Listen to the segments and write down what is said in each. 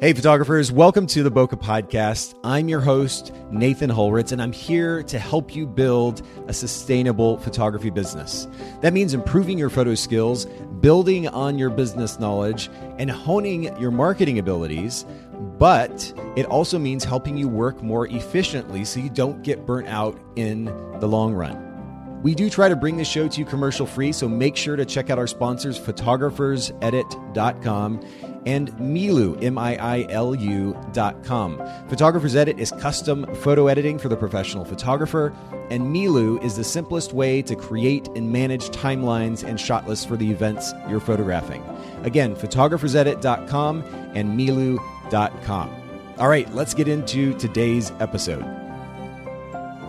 Hey, photographers, welcome to the Bokeh Podcast. I'm your host, Nathan Holritz, and I'm here to help you build a sustainable photography business. That means improving your photo skills, building on your business knowledge, and honing your marketing abilities. But it also means helping you work more efficiently so you don't get burnt out in the long run. We do try to bring the show to you commercial free, so make sure to check out our sponsors, photographersedit.com and Miilu, M I I L U.com. Photographer's Edit is custom photo editing for the professional photographer, and Miilu is the simplest way to create and manage timelines and shot lists for the events you're photographing. Again, photographersedit.com and Miilu.com. All right, let's get into today's episode.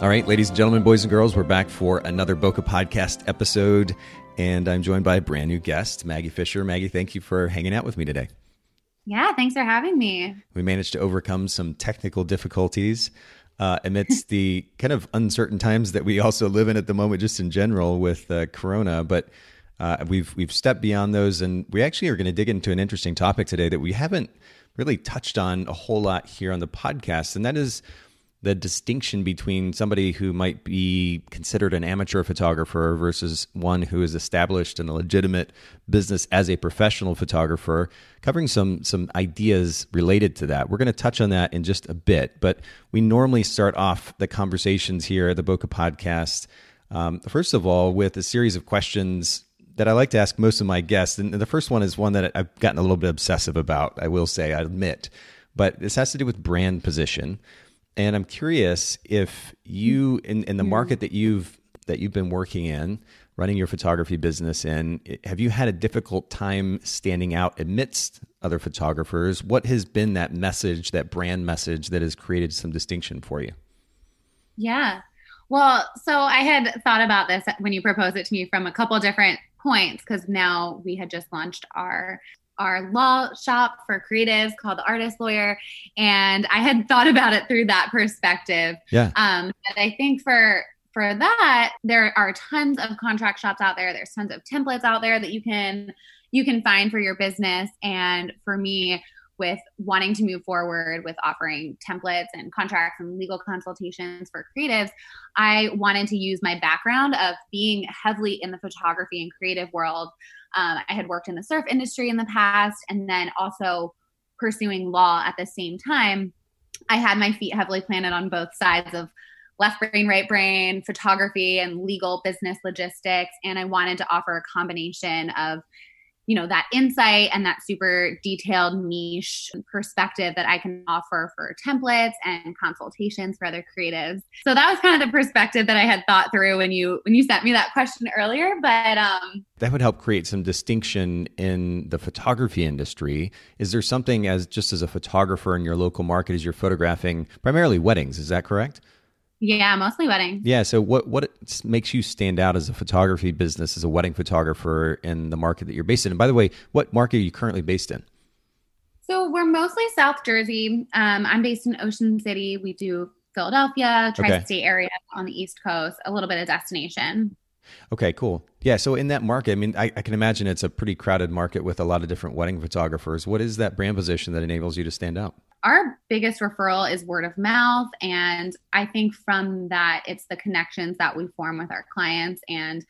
All right, ladies and gentlemen, boys and girls, we're back for another Bokeh Podcast episode, and I'm joined by a brand new guest, Maggie Fisher. Maggie, thank you for hanging out with me today. Yeah, thanks for having me. We managed to overcome some technical difficulties uh, amidst the kind of uncertain times that we also live in at the moment, just in general with uh, Corona. But uh, we've we've stepped beyond those, and we actually are going to dig into an interesting topic today that we haven't really touched on a whole lot here on the podcast, and that is the distinction between somebody who might be considered an amateur photographer versus one who is established in a legitimate business as a professional photographer covering some some ideas related to that. We're going to touch on that in just a bit but we normally start off the conversations here at the Bokeh podcast um, first of all with a series of questions that I like to ask most of my guests and the first one is one that I've gotten a little bit obsessive about I will say I admit. But this has to do with brand position and I'm curious if you in, in the market that you've that you've been working in, running your photography business in, have you had a difficult time standing out amidst other photographers? What has been that message, that brand message that has created some distinction for you? Yeah. Well, so I had thought about this when you proposed it to me from a couple different points because now we had just launched our our law shop for creatives called the Artist Lawyer, and I had thought about it through that perspective. Yeah. Um, but I think for for that, there are tons of contract shops out there. There's tons of templates out there that you can you can find for your business. And for me, with wanting to move forward with offering templates and contracts and legal consultations for creatives, I wanted to use my background of being heavily in the photography and creative world um, I had worked in the surf industry in the past and then also pursuing law at the same time. I had my feet heavily planted on both sides of left brain, right brain, photography, and legal business logistics. And I wanted to offer a combination of you know that insight and that super detailed niche perspective that I can offer for templates and consultations for other creatives. So that was kind of the perspective that I had thought through when you when you sent me that question earlier. But um, that would help create some distinction in the photography industry. Is there something as just as a photographer in your local market as you're photographing primarily weddings? Is that correct? Yeah, mostly wedding. Yeah. So, what what makes you stand out as a photography business, as a wedding photographer in the market that you're based in? And by the way, what market are you currently based in? So we're mostly South Jersey. Um, I'm based in Ocean City. We do Philadelphia, tri-state okay. area on the East Coast, a little bit of destination. Okay, cool. Yeah, so in that market, I mean, I, I, can imagine it's a pretty crowded market with a lot of different wedding photographers. What is that brand position that enables you to stand out? our biggest referral is word of mouth. And I think from that, it's the connections that we form with our clients and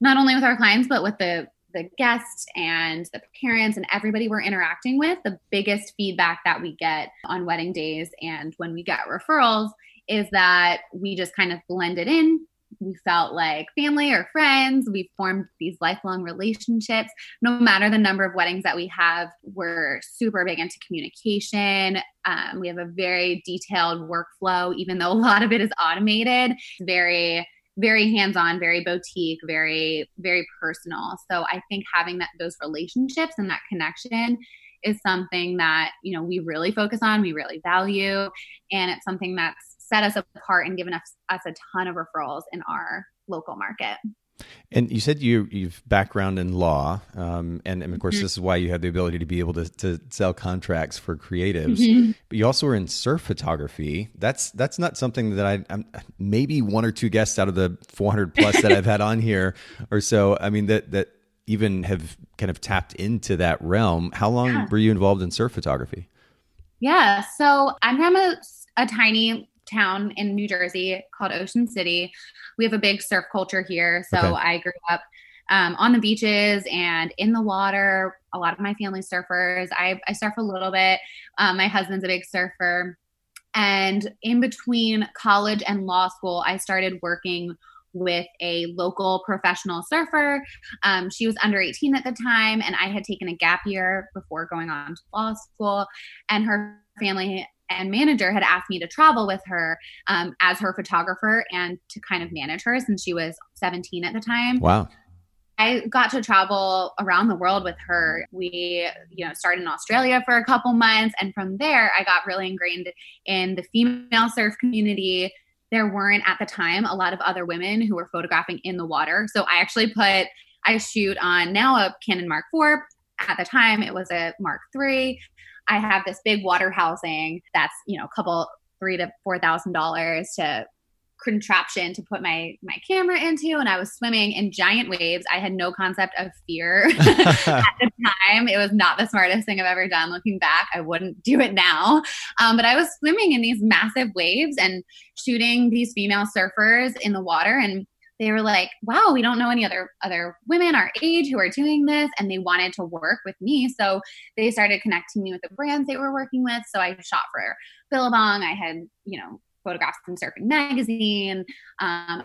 not only with our clients, but with the the guests and the parents and everybody we're interacting with, the biggest feedback that we get on wedding days and when we get referrals is that we just kind of blended in we felt like family or friends. We formed these lifelong relationships. No matter the number of weddings that we have, we're super big into communication. Um, we have a very detailed workflow, even though a lot of it is automated. Very very hands-on very boutique very very personal so i think having that those relationships and that connection is something that you know we really focus on we really value and it's something that's set us apart and given us, us a ton of referrals in our local market. And you said you you've background in law, um, and, and, of course mm-hmm. this is why you have the ability to be able to, to sell contracts for creatives. Mm-hmm. But you also were in surf photography. That's that's not something that I I'm maybe one or two guests out of the 400 plus that I've had on here or so. I mean that that even have kind of tapped into that realm. How long yeah. were you involved in surf photography? Yeah. So I'm from a, a tiny town in New Jersey called Ocean City. We have a big surf culture here. So okay. I grew up um, on the beaches and in the water. A lot of my family surfers. I, I surf a little bit. Um, my husband's a big surfer. And in between college and law school, I started working with a local professional surfer. Um, she was under 18 at the time, and I had taken a gap year before going on to law school. And her family and manager had asked me to travel with her um, as her photographer and to kind of manage her since she was 17 at the time. Wow. I got to travel around the world with her. We, you know, started in Australia for a couple months. And from there, I got really ingrained in the female surf community. There weren't at the time a lot of other women who were photographing in the water. So I actually put, I shoot on now a Canon Mark IV. At the time, it was a Mark III. I have this big water housing that's, you know, a couple, three to four thousand dollars to contraption to put my my camera into and I was swimming in giant waves. I had no concept of fear at the time. It was not the smartest thing I've ever done looking back. I wouldn't do it now. Um, but I was swimming in these massive waves and shooting these female surfers in the water and they were like, "Wow, we don't know any other other women our age who are doing this," and they wanted to work with me. So they started connecting me with the brands they were working with. So I shot for Billabong. I had, you know, photographs in Surfing Magazine. Um,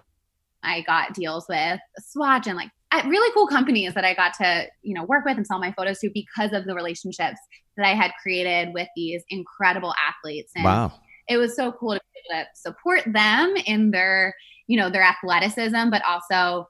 I got deals with Swatch and like really cool companies that I got to, you know, work with and sell my photos to because of the relationships that I had created with these incredible athletes. And wow. it was so cool to, to support them in their, you know, their athleticism, but also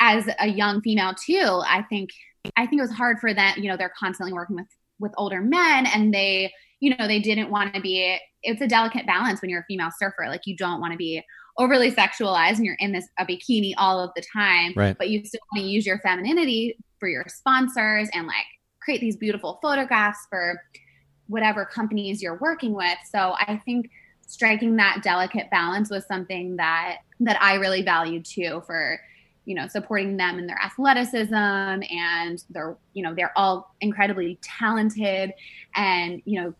as a young female too, I think I think it was hard for them, you know, they're constantly working with with older men and they you know, they didn't want to be, it's a delicate balance when you're a female surfer. Like you don't want to be overly sexualized and you're in this a bikini all of the time, right. but you still want to use your femininity for your sponsors and like create these beautiful photographs for whatever companies you're working with. So I think striking that delicate balance was something that that I really valued too for you know supporting them in their athleticism and they're you know they're all incredibly talented and you know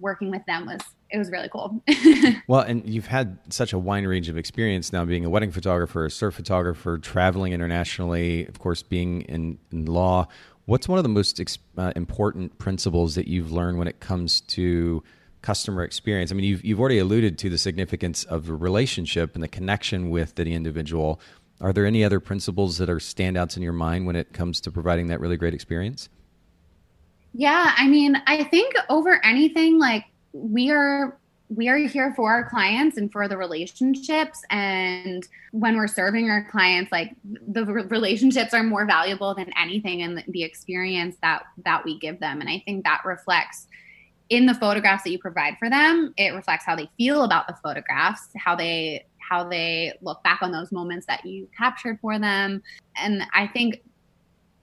working with them was it was really cool. well, and you've had such a wide range of experience now being a wedding photographer, a surf photographer, traveling internationally, of course, being in, in law. What's one of the most uh, important principles that you've learned when it comes to customer experience? I mean, you've, you've already alluded to the significance of the relationship and the connection with the individual. Are there any other principles that are standouts in your mind when it comes to providing that really great experience? Yeah, I mean, I think over anything, like we are we are here for our clients and for the relationships and when we're serving our clients like the relationships are more valuable than anything and the experience that that we give them and i think that reflects in the photographs that you provide for them it reflects how they feel about the photographs how they how they look back on those moments that you captured for them. And i think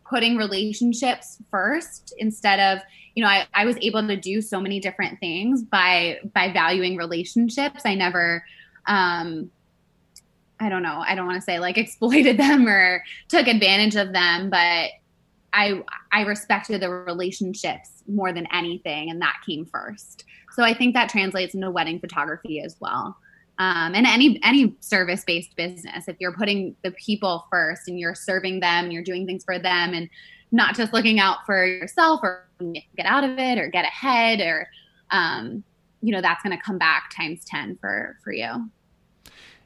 putting relationships first instead of you know I, I was able to do so many different things by by valuing relationships. I never um i don't know i don't want to say like exploited them or took advantage of them but i i respected the relationships more than anything and that came first. So i think that translates into wedding photography as well. Um, and any any service based business if you're putting the people first and you're serving them and you're doing things for them and not just looking out for yourself or get out of it or get ahead or um, you know that's going to come back times 10 for for you.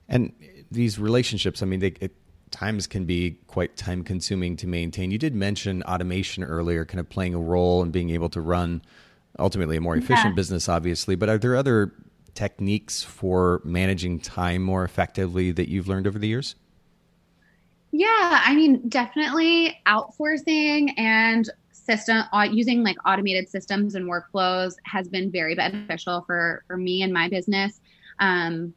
And these relationships i mean they it, times can be quite time consuming to maintain you did mention automation earlier kind of playing a role and being able to run ultimately a more efficient yeah. business obviously but are there other techniques for managing time more effectively that you've learned over the years? Yeah, I mean, definitely outsourcing and system uh, using like automated systems and workflows has been very beneficial for for me and my business. Um,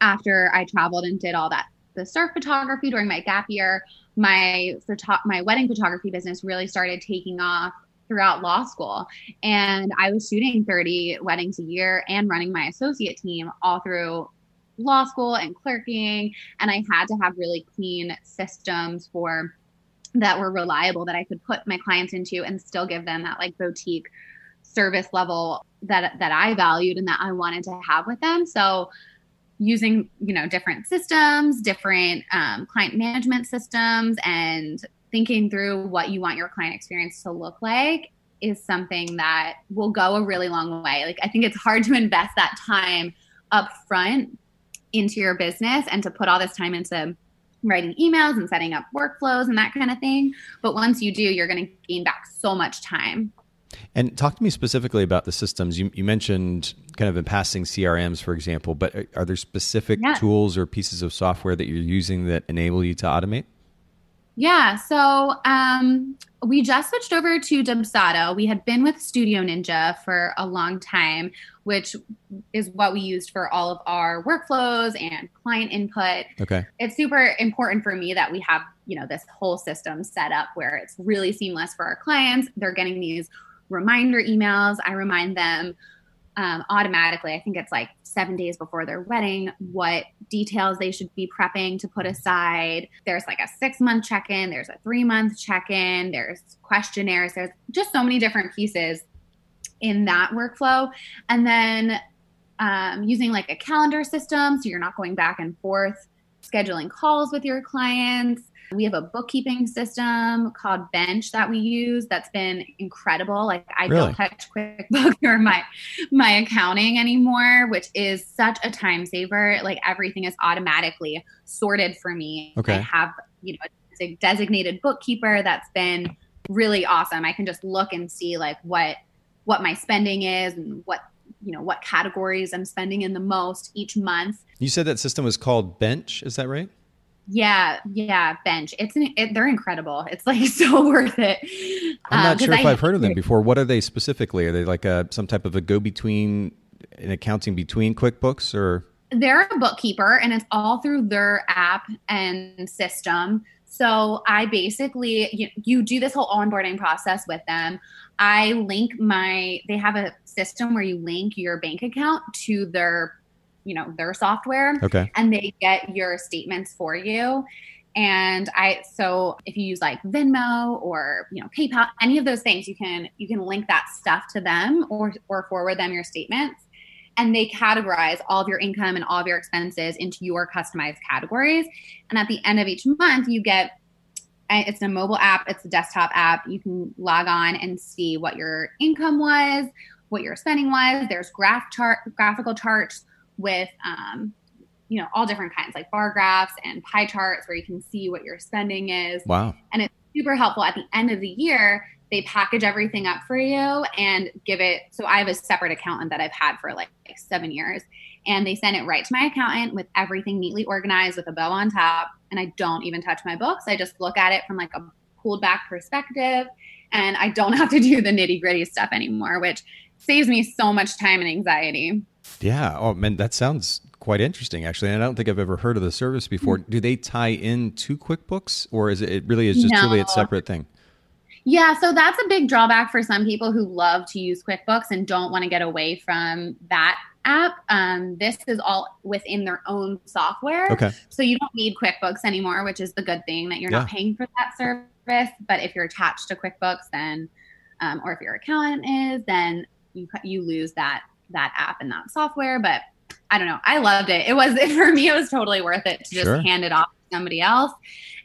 after I traveled and did all that the surf photography during my gap year, my photo- my wedding photography business really started taking off throughout law school. And I was shooting 30 weddings a year and running my associate team all through law school and clerking. And I had to have really clean systems for that were reliable that I could put my clients into and still give them that like boutique service level that that I valued and that I wanted to have with them. So using you know different systems, different um, client management systems, and thinking through what you want your client experience to look like is something that will go a really long way. Like I think it's hard to invest that time up front into your business and to put all this time into writing emails and setting up workflows and that kind of thing. But once you do, you're going to gain back so much time. And talk to me specifically about the systems. You, you mentioned kind of in passing CRMs, for example, but are there specific yeah. tools or pieces of software that you're using that enable you to automate? Yeah. So um, we just switched over to Dubsado. We had been with Studio Ninja for a long time, which is what we used for all of our workflows and client input. Okay. It's super important for me that we have, you know, this whole system set up where it's really seamless for our clients. They're getting these reminder emails. I remind them um, automatically. I think it's like seven days before their wedding, what details they should be prepping to put aside. There's like a six month check in, there's a three month check in, there's questionnaires, there's just so many different pieces in that workflow. And then um, using like a calendar system, so you're not going back and forth scheduling calls with your clients we have a bookkeeping system called Bench that we use that's been incredible. Like I really? don't touch QuickBooks or my my accounting anymore, which is such a time saver. Like everything is automatically sorted for me. Okay. I have, you know, a designated bookkeeper that's been really awesome. I can just look and see like what what my spending is and what you know what categories I'm spending in the most each month. You said that system was called Bench, is that right? Yeah, yeah, bench. It's an, it, they're incredible. It's like so worth it. I'm not uh, sure if I, have heard of them before. What are they specifically? Are they like a some type of a go between an accounting between QuickBooks or? They're a bookkeeper, and it's all through their app and system. So I basically you, you do this whole onboarding process with them. I link my. They have a system where you link your bank account to their you know their software okay. and they get your statements for you. And i so if you use like venmo or you know paypal any of those things you can you can link that stuff to them or or forward them your statements. And they categorize all of your income and all of your expenses into your customized categories. And at the end of each month you get eh, it's a mobile app it's a desktop app. You can log on and see what your income was what your spending was. There's graph chart graphical charts with um, you know all different kinds like bar graphs and pie charts where you can see what your spending is. Wow. And it's super helpful. At the end of the year they package everything up for you and give it so i have a separate accountant that i've had for like, like seven years and they send it right to my accountant with everything neatly organized with a bow on top and i don't even touch my books. I just look at it from like a pulled back perspective and i don't have to do the nitty gritty stuff anymore which saves me so much time and anxiety yeah. Oh man, that sounds quite interesting actually. And I don't think I've ever heard of the service before. Mm-hmm. Do they tie in to QuickBooks or is it, it really is just no. truly a separate thing? Yeah, so that's a big drawback for some people who love to use QuickBooks and don't want to get away from that app. Um, this is all within their own software. Okay. So you don't need QuickBooks anymore, which is the good thing that you're yeah. not paying for that service. But if you're attached to QuickBooks, then, um, or if your accountant is, then you you lose that that app and that software. But I don't know. I loved it. It was for me. It was totally worth it to just sure. hand it off to somebody else,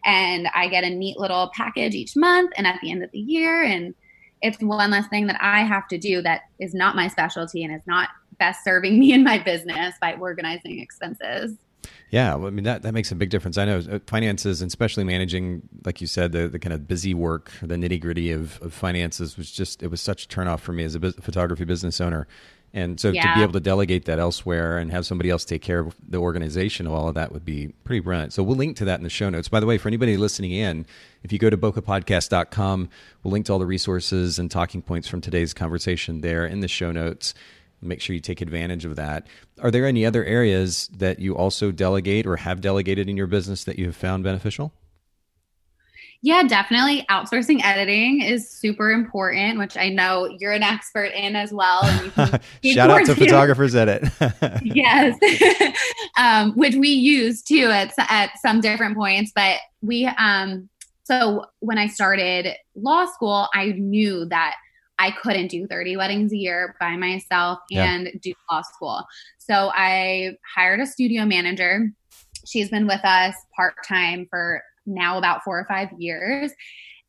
and I get a neat little package each month and at the end of the year, and it's one less thing that I have to do that is not my specialty and is not best serving me in my business by organizing expenses. Yeah, I mean that that makes a big difference. I know uh, finances, and especially managing, like you said, the, the kind of busy work, the nitty gritty of, of finances was just it was such a turnoff for me as a photography business owner. And so yeah. to be able to delegate that elsewhere and have somebody else take care of the organization of all of that would be pretty brilliant. So we'll link to that in the show notes. By the way, for anybody listening in, if you go to bokehpodcast.com, we'll link to all the resources and talking points from today's conversation there in the show notes. Make sure you take advantage of that. Are there any other areas that you also delegate or have delegated in your business that you have found beneficial? Yeah, definitely. Outsourcing editing is super important, which I know you're an expert in as well. Shout out to Photographers Edit. yes, um, which we use too at at some different points. But we, um, so when I started law school, I knew that I couldn't do 30 weddings a year by myself and yeah. do law school. So I hired a studio manager. She's been with us part time for now about four or five years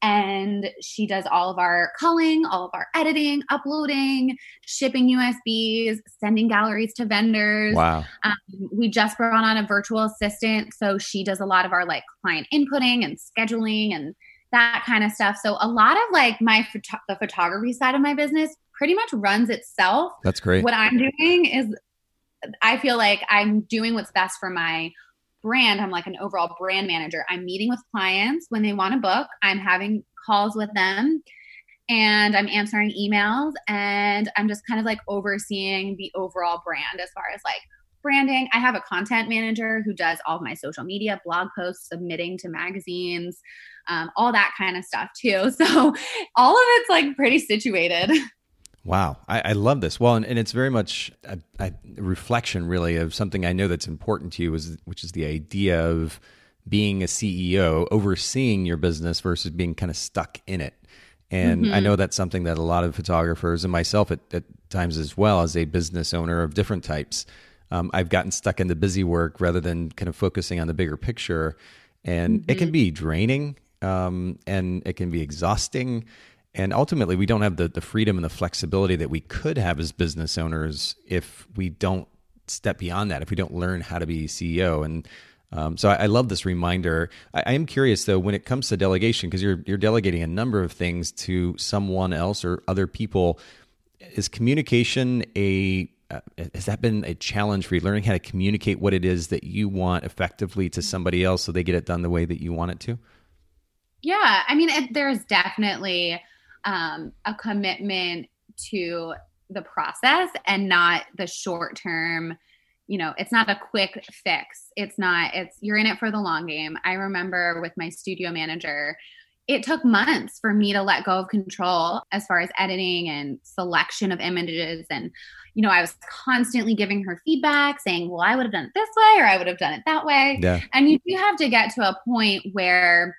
and she does all of our culling, all of our editing, uploading, shipping USBs, sending galleries to vendors. Wow. Um, we just brought on a virtual assistant, so she does a lot of our like client inputting and scheduling and that kind of stuff. So a lot of like my photo- the photography side of my business pretty much runs itself. That's great. What I'm doing is I feel like I'm doing what's best for my brand, I'm like an overall brand manager. I'm meeting with clients when they want to book, I'm having calls with them, and I'm answering emails, and I'm just kind of like overseeing the overall brand as far as like branding. I have a content manager who does all of my social media, blog posts, submitting to magazines, um, all that kind of stuff too. So all of it's like pretty situated. Wow, I, I, love this. Well, and, and it's very much a, a, reflection, really, of something I know that's important to you, is which is the idea of being a CEO, overseeing your business versus being kind of stuck in it. And mm-hmm. I know that's something that a lot of photographers and myself at, at times as well as a business owner of different types, um, I've gotten stuck in the busy work rather than kind of focusing on the bigger picture. And mm-hmm. it can mm-hmm. be draining um, and it can be exhausting. And ultimately we don't have the, the freedom and the flexibility that we could have as business owners if we don't step beyond that if we don't learn how to be ceo and um, so I, I, love this reminder. I, I, am curious though when it comes to delegation because you're you're delegating a number of things to someone else or other people. Is communication a uh, has that been a challenge for you learning how to communicate what it is that you want effectively to somebody else so they get it done the way that you want it to yeah i mean it, there's definitely um, a commitment to the process and not the short term you know it's not a quick fix. It's not it's you're in it for the long game. I remember with my studio manager it took months for me to let go of control as far as editing and selection of images. And you know i was constantly giving her feedback saying well i would have done it this way or i would have done it that way. Yeah. and you do have to get to a point where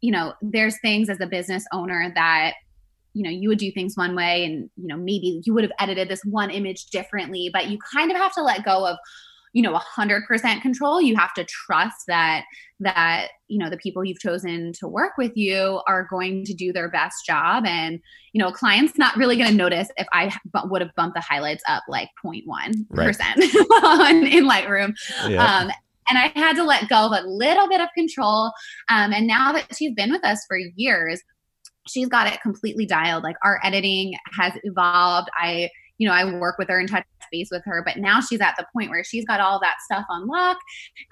you know there's things as a business owner that you know you would do things one way and you know maybe you would have edited this one image differently but you kind of have to let go of you know 100% control you have to trust that that you know the people you've chosen to work with you are going to do their best job and you know a client's not really going to notice if i would have bumped the highlights up like 0.1% right. in lightroom yeah. um, and I had to let go of a little bit of control. Um, and now that she's been with us for years, she's got it completely dialed. Like our editing has evolved. I, you know, I work with her and touch base with her, but now she's at the point where she's got all that stuff on lock.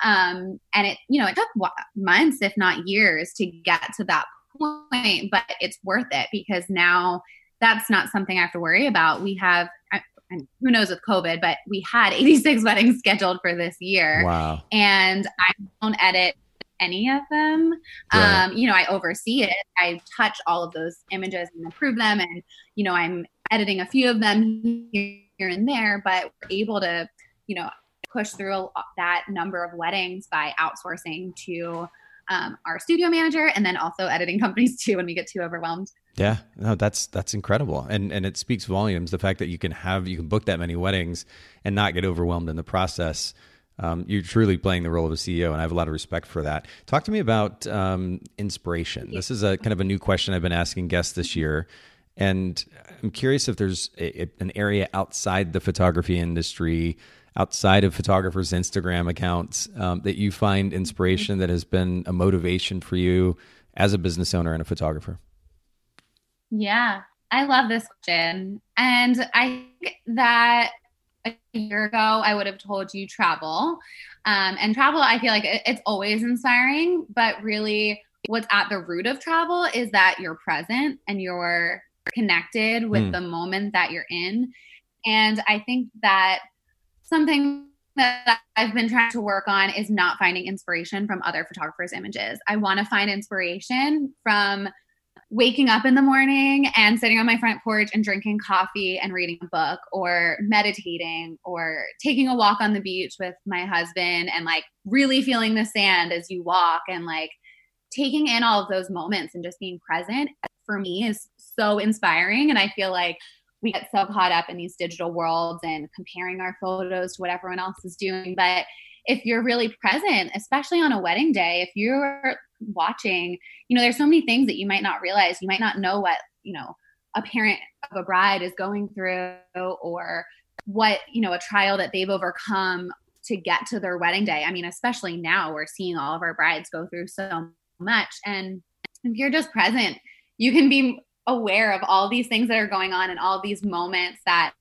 Um, and it, you know, it took months, if not years, to get to that point, but it's worth it because now that's not something I have to worry about. We have, and who knows with COVID, but we had 86 weddings scheduled for this year. Wow. And I don't edit any of them. Right. Um, you know, I oversee it. I touch all of those images and approve them. And, you know, I'm editing a few of them here and there, but we're able to, you know, push through that number of weddings by outsourcing to um, our studio manager and then also editing companies too when we get too overwhelmed. Yeah, no, that's that's incredible, and and it speaks volumes. The fact that you can have you can book that many weddings and not get overwhelmed in the process um, you're truly playing the role of a CEO, and I have a lot of respect for that. Talk to me about um, inspiration. This is a kind of a new question I've been asking guests this year, and I'm curious if there's a, an area outside the photography industry, outside of photographers' Instagram accounts, um, that you find inspiration that has been a motivation for you as a business owner and a photographer. Yeah, I love this question, and I think that a year ago, I would have told you travel. Um, and travel, I feel like it's always inspiring, but really, what's at the root of travel is that you're present and you're connected with mm. the moment that you're in. And I think that something that I've been trying to work on is not finding inspiration from other photographers' images. I want to find inspiration from waking up in the morning and sitting on my front porch and drinking coffee and reading a book or meditating or taking a walk on the beach with my husband and like really feeling the sand as you walk and like taking in all of those moments and just being present for me is so inspiring. And I feel like we get so caught up in these digital worlds and comparing our photos to what everyone else is doing. But if you're really present, especially on a wedding day, if you're watching, you know, there's so many things that you might not realize. You might not know what, you know, a parent of a bride is going through or what, you know, a trial that they've overcome to get to their wedding day. I mean, especially now we're seeing all of our brides go through so much. And if you're just present, you can be aware of all these things that are going on and all these moments that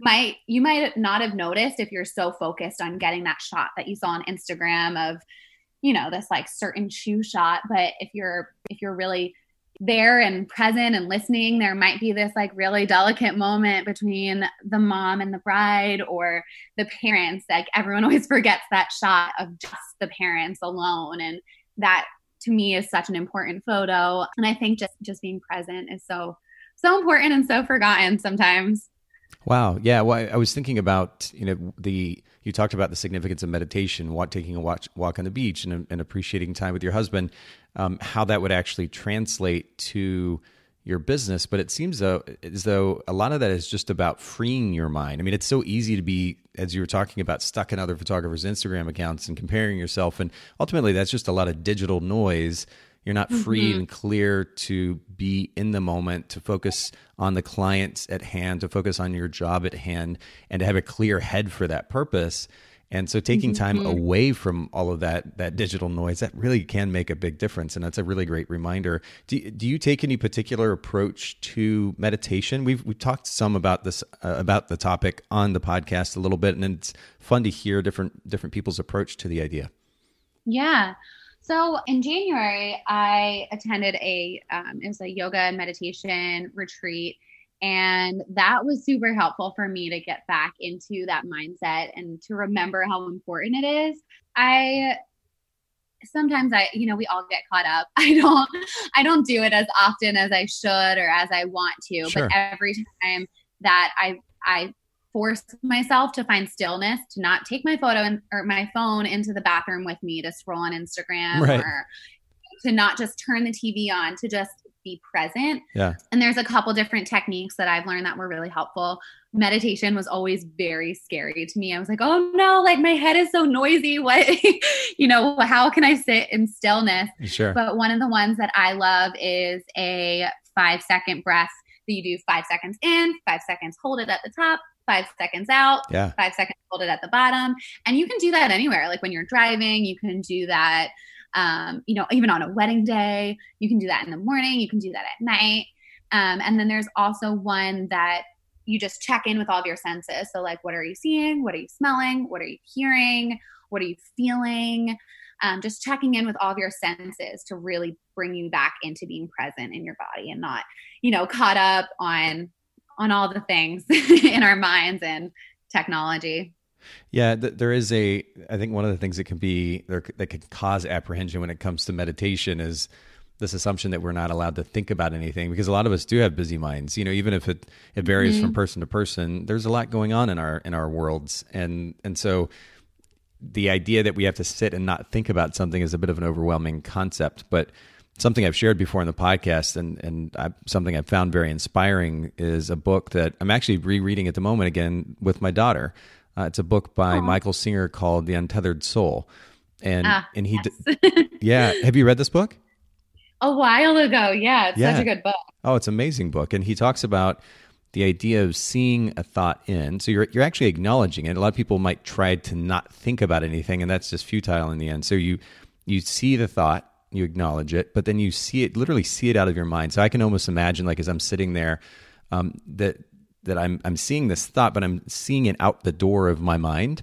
might you might not have noticed if you're so focused on getting that shot that you saw on Instagram of you know this like certain shoe shot but if you're if you're really there and present and listening there might be this like really delicate moment between the mom and the bride or the parents. Like everyone always forgets that shot of just the parents alone and that to me is such an important photo. And i think just just being present is so so important and so forgotten sometimes wow yeah well i was thinking about you know the you talked about the significance of meditation walk, taking a walk, walk on the beach and, and appreciating time with your husband um, how that would actually translate to your business, but it seems though as though a lot of that is just about freeing your mind. I mean, it's so easy to be, as you were talking about, stuck in other photographers' Instagram accounts and comparing yourself, and ultimately that's just a lot of digital noise. You're not free mm-hmm. and clear to be in the moment, to focus on the clients at hand, to focus on your job at hand, and to have a clear head for that purpose. And so taking time mm-hmm. away from all of that that digital noise that really can make a big difference and that's a really great reminder. Do, do you take any particular approach to meditation? We've we talked some about this uh, about the topic on the podcast a little bit and it's fun to hear different different people's approach to the idea. Yeah. So in January, I attended a um, it was a yoga and meditation retreat and that was super helpful for me to get back into that mindset and to remember how important it is. I sometimes I, you know, we all get caught up. I don't I don't do it as often as I should or as I want to, sure. but every time that I I force myself to find stillness, to not take my photo or my phone into the bathroom with me to scroll on Instagram right. or to not just turn the TV on, to just be present. Yeah. And there's a couple different techniques that I've learned that were really helpful. Meditation was always very scary to me. I was like, oh no, like my head is so noisy. What, you know, how can I sit in stillness? Sure. But one of the ones that I love is a five second breath that you do five seconds in, five seconds, hold it at the top, five seconds out, yeah. five seconds, hold it at the bottom. And you can do that anywhere. Like when you're driving, you can do that um, you know, even on a wedding day. You can do that in the morning, you can do that at night. Um, and then there's also one that you just check in with all of your senses. So, like, what are you seeing? What are you smelling? What are you hearing? What are you feeling? Um, just checking in with all of your senses to really bring you back into being present in your body and not, you know, caught up on on all the things in our minds and technology. Yeah, th- there is a. I think one of the things that can be that can cause apprehension when it comes to meditation is this assumption that we're not allowed to think about anything because a lot of us do have busy minds. You know, even if it it varies mm-hmm. from person to person, there's a lot going on in our in our worlds, and and so the idea that we have to sit and not think about something is a bit of an overwhelming concept, but something I've shared before in the podcast and and I, something I've found very inspiring is a book that I'm actually rereading at the moment again with my daughter. Uh, it's a book by Aww. Michael Singer called The Untethered Soul, and ah, and he, yes. d- yeah. Have you read this book? A while ago, yeah. It's yeah. such a good book. Oh, it's an amazing book, and he talks about the idea of seeing a thought in. So you're you're actually acknowledging it. A lot of people might try to not think about anything, and that's just futile in the end. So you you see the thought, you acknowledge it, but then you see it, literally see it out of your mind. So I can almost imagine, like as I'm sitting there, um, that that I'm I'm seeing this thought, but I'm seeing it out the door of my mind,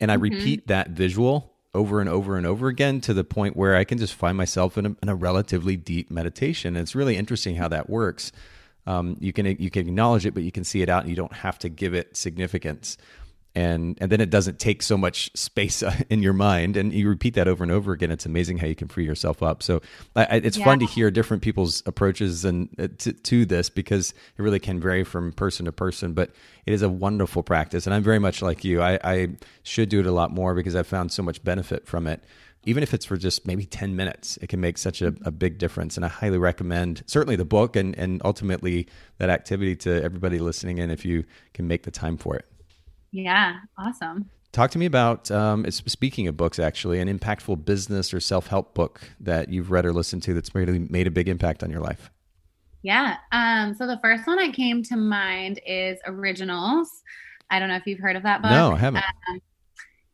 and I mm-hmm. repeat that visual over and over and over again to the point where I can just find myself in a, in a relatively deep meditation. And it's really interesting how that works. Um, you can you can acknowledge it, but you can see it out, and you don't have to give it significance and and then it doesn't take so much space in your mind and you repeat that over and over again it's amazing how you can free yourself up so I, it's yeah. fun to hear different people's approaches and uh, to, to, this because it really can vary from person to person but it is a wonderful practice and i'm very much like you i, I should do it a lot more because i've found so much benefit from it even if it's for just maybe 10 minutes, it can make such a, a big difference. And I highly recommend certainly the book and, and ultimately that activity to everybody listening in if you can make the time for it. Yeah, awesome. Talk to me about, um, speaking of books, actually, an impactful business or self help book that you've read or listened to that's really made a big impact on your life. Yeah. Um, so the first one that came to mind is Originals. I don't know if you've heard of that book. No, I haven't. Um,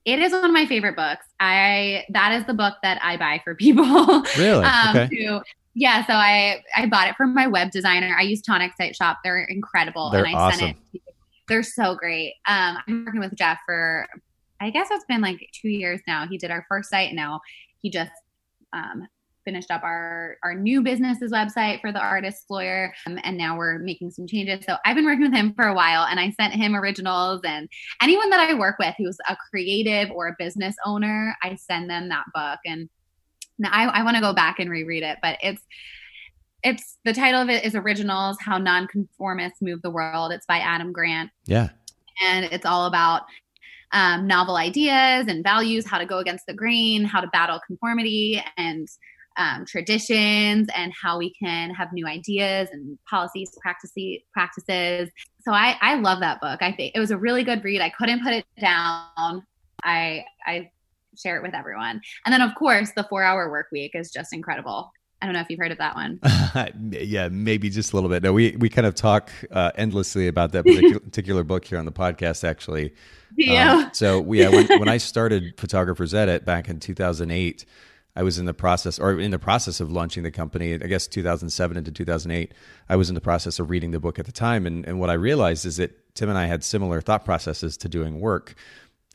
it is one of my favorite books. I that is the book that I buy for people. Really? um, okay. Yeah. So I I bought it from my web designer. I use Tonic Site Shop. They're incredible, They're and I awesome. sent it. They're so great. Um, I'm working with Jeff for I guess it's been like two years now. He did our first site. Now he just um, finished up our our new business's website for the artist lawyer um, and now we're making some changes so i've been working with him for a while and i sent him originals and anyone that i work with who's a creative or a business owner i send them that book and now i, I want to go back and reread it but it's it's the title of it is originals how nonconformists move the world it's by adam grant yeah and it's all about um, novel ideas and values, how to go against the grain, how to battle conformity and um, traditions, and how we can have new ideas and policies, practices. practices. So I, I love that book. I think it was a really good read. I couldn't put it down. I I share it with everyone. And then of course the four hour work week is just incredible. I don't know if you've heard of that one. yeah, maybe just a little bit. No, we we kind of talk uh, endlessly about that particular, particular book here on the podcast, actually. Yeah. Um, so yeah, when, when I started Photographers Edit back in 2008, I was in the process, or in the process of launching the company. I guess 2007 into 2008, I was in the process of reading the book at the time, and and what I realized is that Tim and I had similar thought processes to doing work,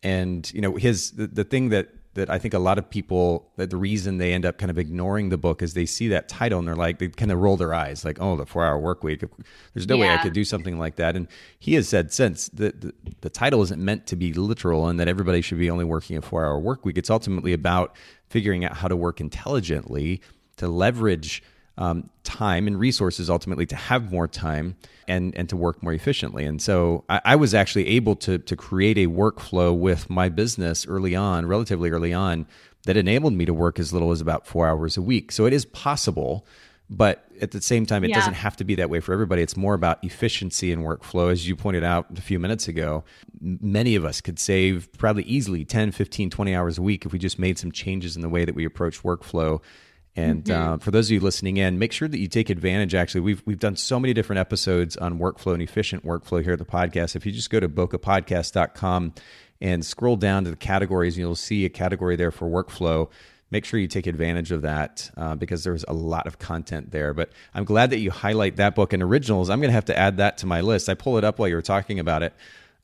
and you know his the, the thing that that I think a lot of people that the reason they end up kind of ignoring the book is they see that title and they're like they kind of roll their eyes like oh the four hour work week there's no yeah. way I could do something like that and he has said since that the, the title isn't meant to be literal and that everybody should be only working a four hour work week it's ultimately about figuring out how to work intelligently to leverage um, time and resources ultimately to have more time and and to work more efficiently. And so I, I, was actually able to to create a workflow with my business early on, relatively early on, that enabled me to work as little as about four hours a week. So it is possible. But at the same time, it yeah. doesn't have to be that way for everybody. It's more about efficiency and workflow. As you pointed out a few minutes ago, many of us could save probably easily 10, 15, 20 hours a week if we just made some changes in the way that we approach workflow and mm-hmm. uh, for those of you listening in, make sure that you take advantage. Actually, we've we've done so many different episodes on workflow and efficient workflow here at the podcast. If you just go to bokehpodcast.com and scroll down to the categories, you'll see a category there for workflow. Make sure you take advantage of that uh, because there's a lot of content there. But I'm glad that you highlight that book and originals. I'm going to have to add that to my list. I pull it up while you were talking about it.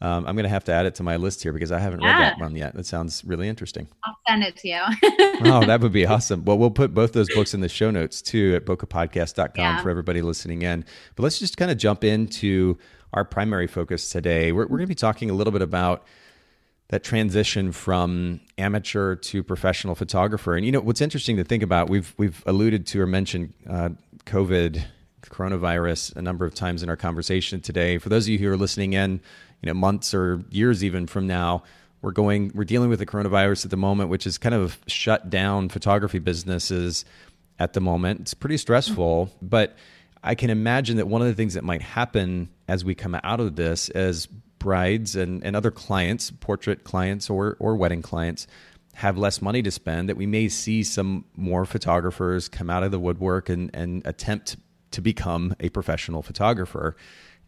Um, I'm going to have to add it to my list here because I haven't yeah. read that one yet. That sounds really interesting. I'll send it to you. oh, that would be awesome. Well, we'll put both those books in the show notes too at bokehpodcast.com yeah. for everybody listening in. But let's just kind of jump into our primary focus today. We're, we're going to be talking a little bit about that transition from amateur to professional photographer. And you know what's interesting to think about? We've we've alluded to or mentioned uh, COVID, coronavirus a number of times in our conversation today. For those of you who are listening in, you know months or years even from now we're going we're dealing with the coronavirus at the moment which is kind of shut down photography businesses at the moment. It's pretty stressful but i can imagine that one of the things that might happen as we come out of this as brides and, and other clients portrait clients or, or wedding clients have less money to spend that we may see some more photographers come out of the woodwork and, and attempt to become a professional photographer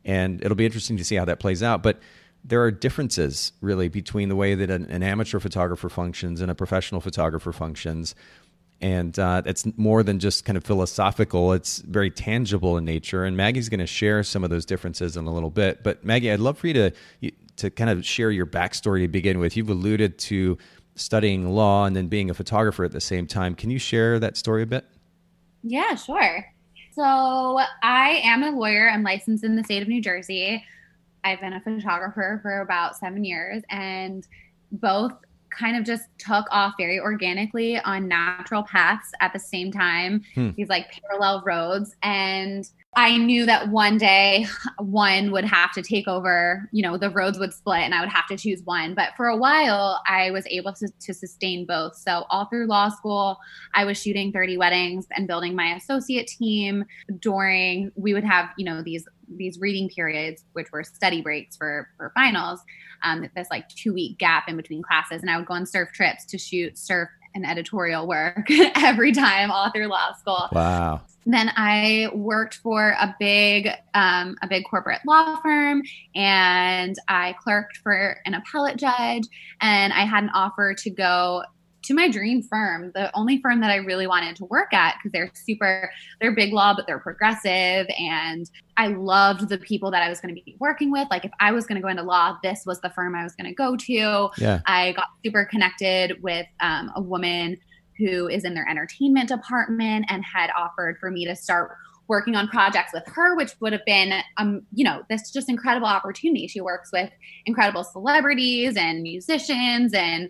and it'll be interesting to see how that plays out. But there are differences really between the way that an, an amateur photographer functions and a professional photographer functions. And uh, it's more than just kind of philosophical, it's very tangible in nature. And Maggie's going to share some of those differences in a little bit. But Maggie, I'd love for you to, to kind of share your backstory to begin with. You've alluded to studying law and then being a photographer at the same time. Can you share that story a bit? Yeah, sure. So I am a lawyer. I'm licensed in the state of New Jersey. I've been a photographer for about seven years, and both kind of just took off very organically on natural paths at the same time, hmm. these like parallel roads. And I knew that one day one would have to take over, you know, the roads would split and I would have to choose one. But for a while, I was able to, to sustain both. So, all through law school, I was shooting 30 weddings and building my associate team. During, we would have, you know, these these reading periods, which were study breaks for for finals, um, this like two week gap in between classes, and I would go on surf trips to shoot surf and editorial work every time all through law school. Wow. Then I worked for a big, um, a big corporate law firm, and I clerked for an appellate judge. And I had an offer to go to my dream firm, the only firm that I really wanted to work at because they're super, they're big law, but they're progressive. And I loved the people that I was going to be working with. Like if I was going to go into law, this was the firm I was going to go to. Yeah. I got super connected with um, a woman who is in their entertainment department and had offered for me to start working on projects with her, which would have been, um, you know, this just incredible opportunity. She works with incredible celebrities and musicians and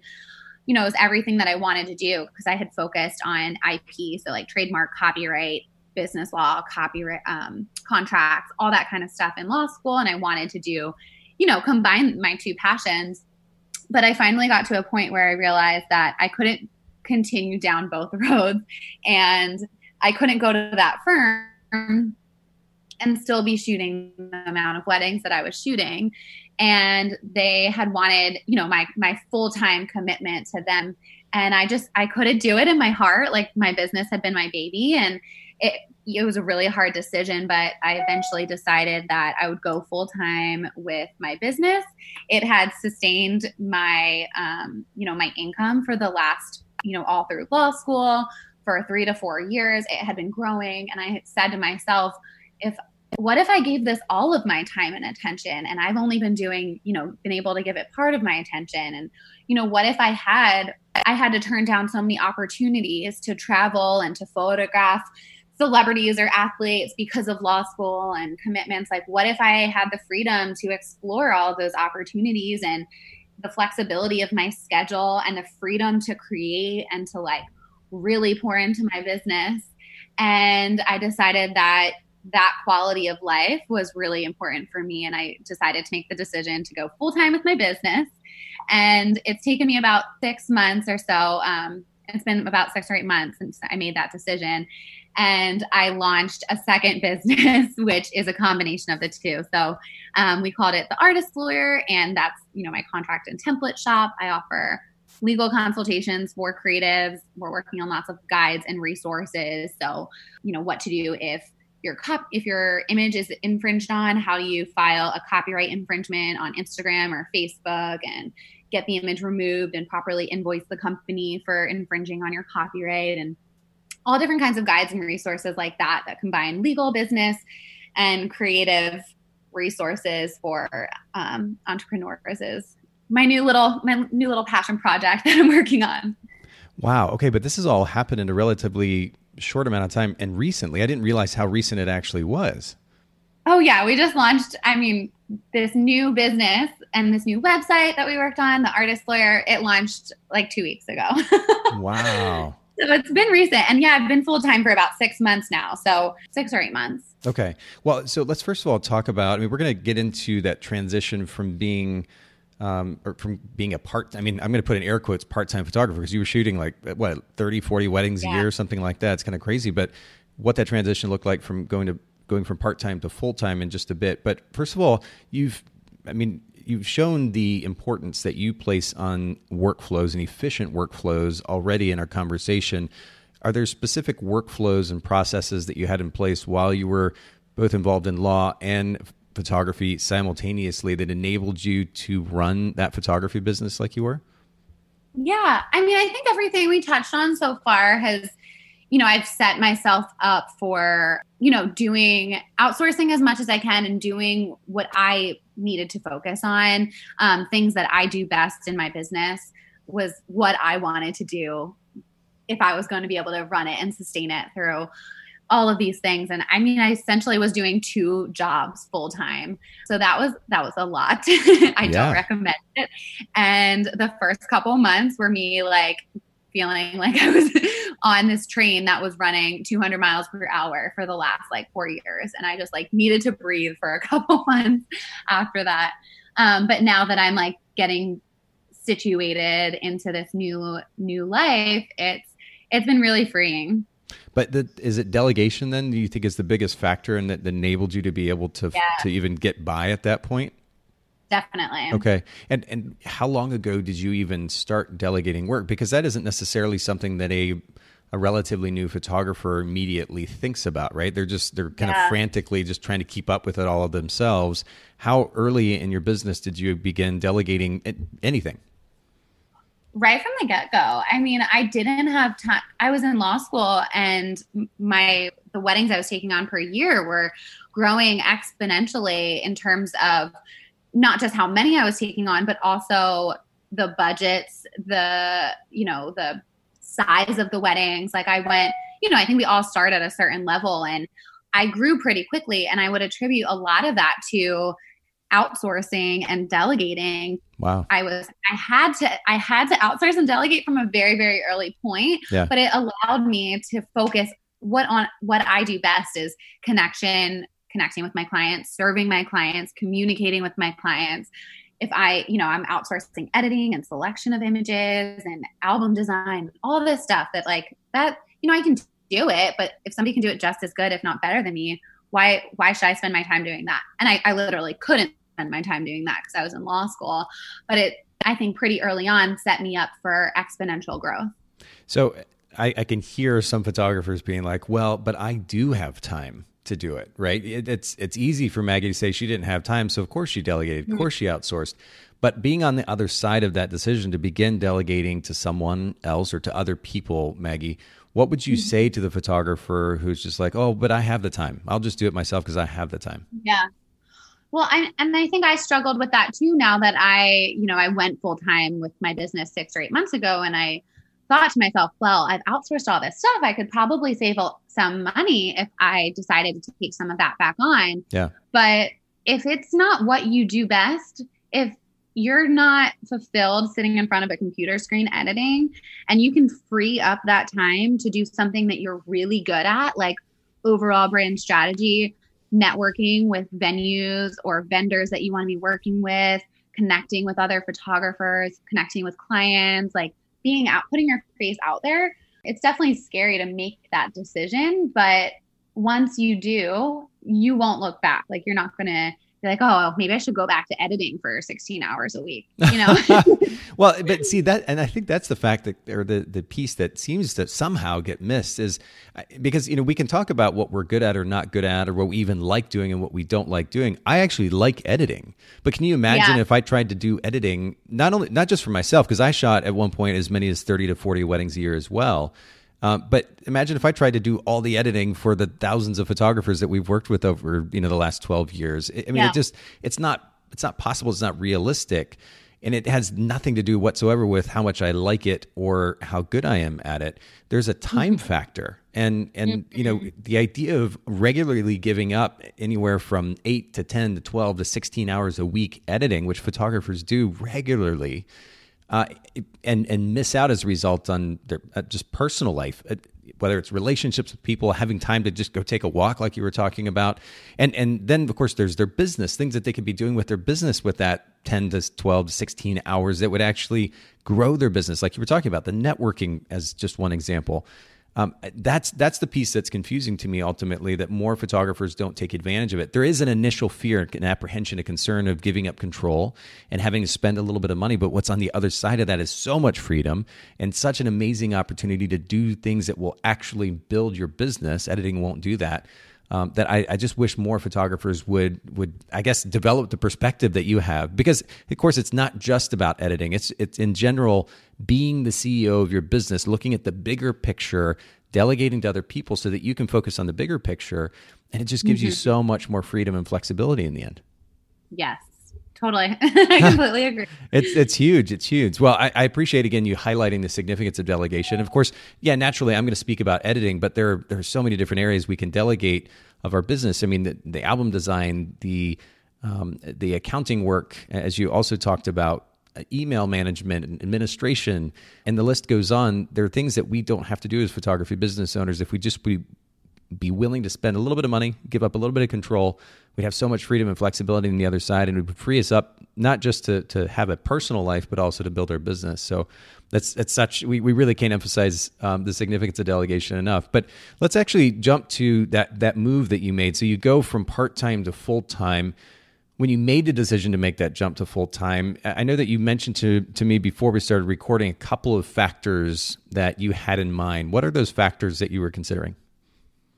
you know, it was everything that I wanted to do because I had focused on IP, so like trademark, copyright, business law, copyright, um, contracts, all that kind of stuff in law school. And I wanted to do, you know, combine my two passions. But I finally got to a point where I realized that I couldn't continue down both roads and I couldn't go to that firm and still be shooting the amount of weddings that I was shooting and they had wanted you know my my full-time commitment to them. And i just i couldn't do it in my heart. Like my business had been my baby and it it was a really hard decision but i eventually decided that i would go full-time with my business. It had sustained my um, you know my income for the last you know all through law school for three to four years. It had been growing and i had said to myself if what if I gave this all of my time and attention and I've only been doing, you know, been able to give it part of my attention? And, you know, what if I had, I had to turn down so many opportunities to travel and to photograph celebrities or athletes because of law school and commitments? Like, what if I had the freedom to explore all those opportunities and the flexibility of my schedule and the freedom to create and to like really pour into my business? And I decided that that quality of life was really important for me. And I decided to make the decision to go full time with my business. And it's taken me about six months or so. Um, it's been about six or eight months since I made that decision. And I launched a second business, which is a combination of the two. So um, we called it the Artist Lawyer, and that's you know my contract and template shop. I offer legal consultations for creatives. We're working on lots of guides and resources. So you know what to do if your cop if your image is infringed on how do you file a copyright infringement on instagram or facebook and get the image removed and properly invoice the company for infringing on your copyright and all different kinds of guides and resources like that that combine legal business and creative resources for um, entrepreneurs is my new little my new little passion project that i'm working on. Wow. Okay. But this has all happened in a relatively short amount of time and recently. I didn't realize how recent it actually was. Oh yeah, we just launched. I mean, this new business and this new website that we worked on, the Artist Lawyer. It launched like two weeks ago. wow. So it's been recent, and yeah, I've been full time for about six months now. So six or eight months. Okay. Well, so let's first of all talk about. I mean, we're going to get into that transition from being um, or from being a part, I mean, I'm going to put in air quotes part-time photographer because you were shooting like what 30, 40 weddings yeah. a year, something like that. It's kind of crazy, but what that transition looked like from going to going from part-time to full-time in just a bit. But first of all, you've, I mean, you've shown the importance that you place on workflows and efficient workflows already in our conversation. Are there specific workflows and processes that you had in place while you were both involved in law and photography simultaneously that enabled you to run that photography business like you were? Yeah. I mean, I think everything we touched on so far has, you know, I've set myself up for, you know, doing outsourcing as much as I can and doing what I needed to focus on. Um, things that I do best in my business was what I wanted to do if I was going to be able to run it and sustain it through all of these things. And i mean i essentially was doing two jobs full time so that was that was a lot. I yeah. don't recommend it. And the first couple months were me like feeling like i was on this train that was running 200 miles per hour for the last like four years. And i just like needed to breathe for a couple months after that. Um, but now that i'm like getting situated into this new new life it's it's been really freeing but the, is it delegation then? Do you think is the biggest factor and that enabled you to be able to yeah. to even get by at that point? Definitely. Okay. And and how long ago did you even start delegating work? Because that isn't necessarily something that a a relatively new photographer immediately thinks about, right? They're just they're kind yeah. of frantically just trying to keep up with it all of themselves. How early in your business did you begin delegating anything? Right from the get go. I mean, I didn't have time. I was in law school and my the weddings I was taking on per year were growing exponentially in terms of not just how many I was taking on, but also the budgets, the, you know, the size of the weddings. Like I went, you know, I think we all start at a certain level and I grew pretty quickly and I would attribute a lot of that to outsourcing and delegating. Wow. I was I had to I had to outsource and delegate from a very very early point, yeah. but it allowed me to focus what on what I do best is connection, connecting with my clients, serving my clients, communicating with my clients. If I, you know, I'm outsourcing editing and selection of images and album design, all this stuff that like that, you know, I can do it, but if somebody can do it just as good, if not better than me, why why should I spend my time doing that? And I, I literally couldn't spend my time doing that because I was in law school. But it, I think, pretty early on set me up for exponential growth. So I, I can hear some photographers being like, "Well, but I do have time." to do it, right? It, it's it's easy for Maggie to say she didn't have time, so of course she delegated, of mm-hmm. course she outsourced. But being on the other side of that decision to begin delegating to someone else or to other people, Maggie, what would you mm-hmm. say to the photographer who's just like, "Oh, but I have the time. I'll just do it myself because I have the time." Yeah. Well, I, and I think I struggled with that too. Now that I, you know, I went full time with my business six or eight months ago, and I thought to myself, well, I've outsourced all this stuff. I could probably save some money if I decided to take some of that back on. Yeah. But if it's not what you do best, if you're not fulfilled sitting in front of a computer screen editing and you can free up that time to do something that you're really good at, like overall brand strategy, networking with venues or vendors that you want to be working with, connecting with other photographers, connecting with clients, like being out, putting your face out there. It's definitely scary to make that decision, but once you do, you won't look back. Like you're not going to be like, oh, maybe I should go back to editing for 16 hours a week, you know? well, but see that, and I think that's the fact that, or the, the piece that seems to somehow get missed is uh, because, you know, we can talk about what we're good at or not good at, or what we even like doing and what we don't like doing. I actually like editing, but can you imagine yeah. if I tried to do editing, not only, not just for myself, because I shot at one point as many as 30 to 40 weddings a year as well. Um, but imagine if I tried to do all the editing for the thousands of photographers that we've worked with over you know the last twelve years. I mean, yeah. it just it's not it's not possible. It's not realistic, and it has nothing to do whatsoever with how much I like it or how good I am at it. There's a time mm-hmm. factor, and and mm-hmm. you know the idea of regularly giving up anywhere from eight to ten to twelve to sixteen hours a week editing, which photographers do regularly uh, and and miss out as a result on their uh, just personal life, uh, whether it's relationships with people, having time to just go take a walk, like you were talking about, and and then of course there's their business, things that they could be doing with their business with that ten to twelve to sixteen hours that would actually grow their business, like you were talking about the networking as just one example. Um, that's that's the piece that's confusing to me ultimately that more photographers don't take advantage of it. There is an initial fear, an apprehension, a concern of giving up control and having to spend a little bit of money. But what's on the other side of that is so much freedom and such an amazing opportunity to do things that will actually build your business. Editing won't do that um, that I, I, just wish more photographers would would I guess develop the perspective that you have. Because of course it's not just about editing. It's it's in general being the CEO of your business looking at the bigger picture delegating to other people so that you can focus on the bigger picture and it just gives mm-hmm. you so much more freedom and flexibility in the end. Yes totally. I completely agree. it's it's huge. It's huge. Well, I, I, appreciate again you highlighting the significance of delegation. Of course, yeah, naturally, I'm going to speak about editing, but there there are so many different areas we can delegate of our business. I mean, the, the album design, the um, the accounting work, as you also talked about, uh, email management and administration, and the list goes on. There are things that we don't have to do as photography business owners if we just be be willing to spend a little bit of money, give up a little bit of control. We'd have so much freedom and flexibility on the other side and it would free us up not just to, to have a personal life but also to build our business. So that's that's such we, we really can't emphasize um, the significance of delegation enough. But let's actually jump to that that move that you made. So you go from part-time to full-time. When you made the decision to make that jump to full-time i know that you mentioned to, to me before we started recording a couple of factors that you had in mind. What are those factors that you were considering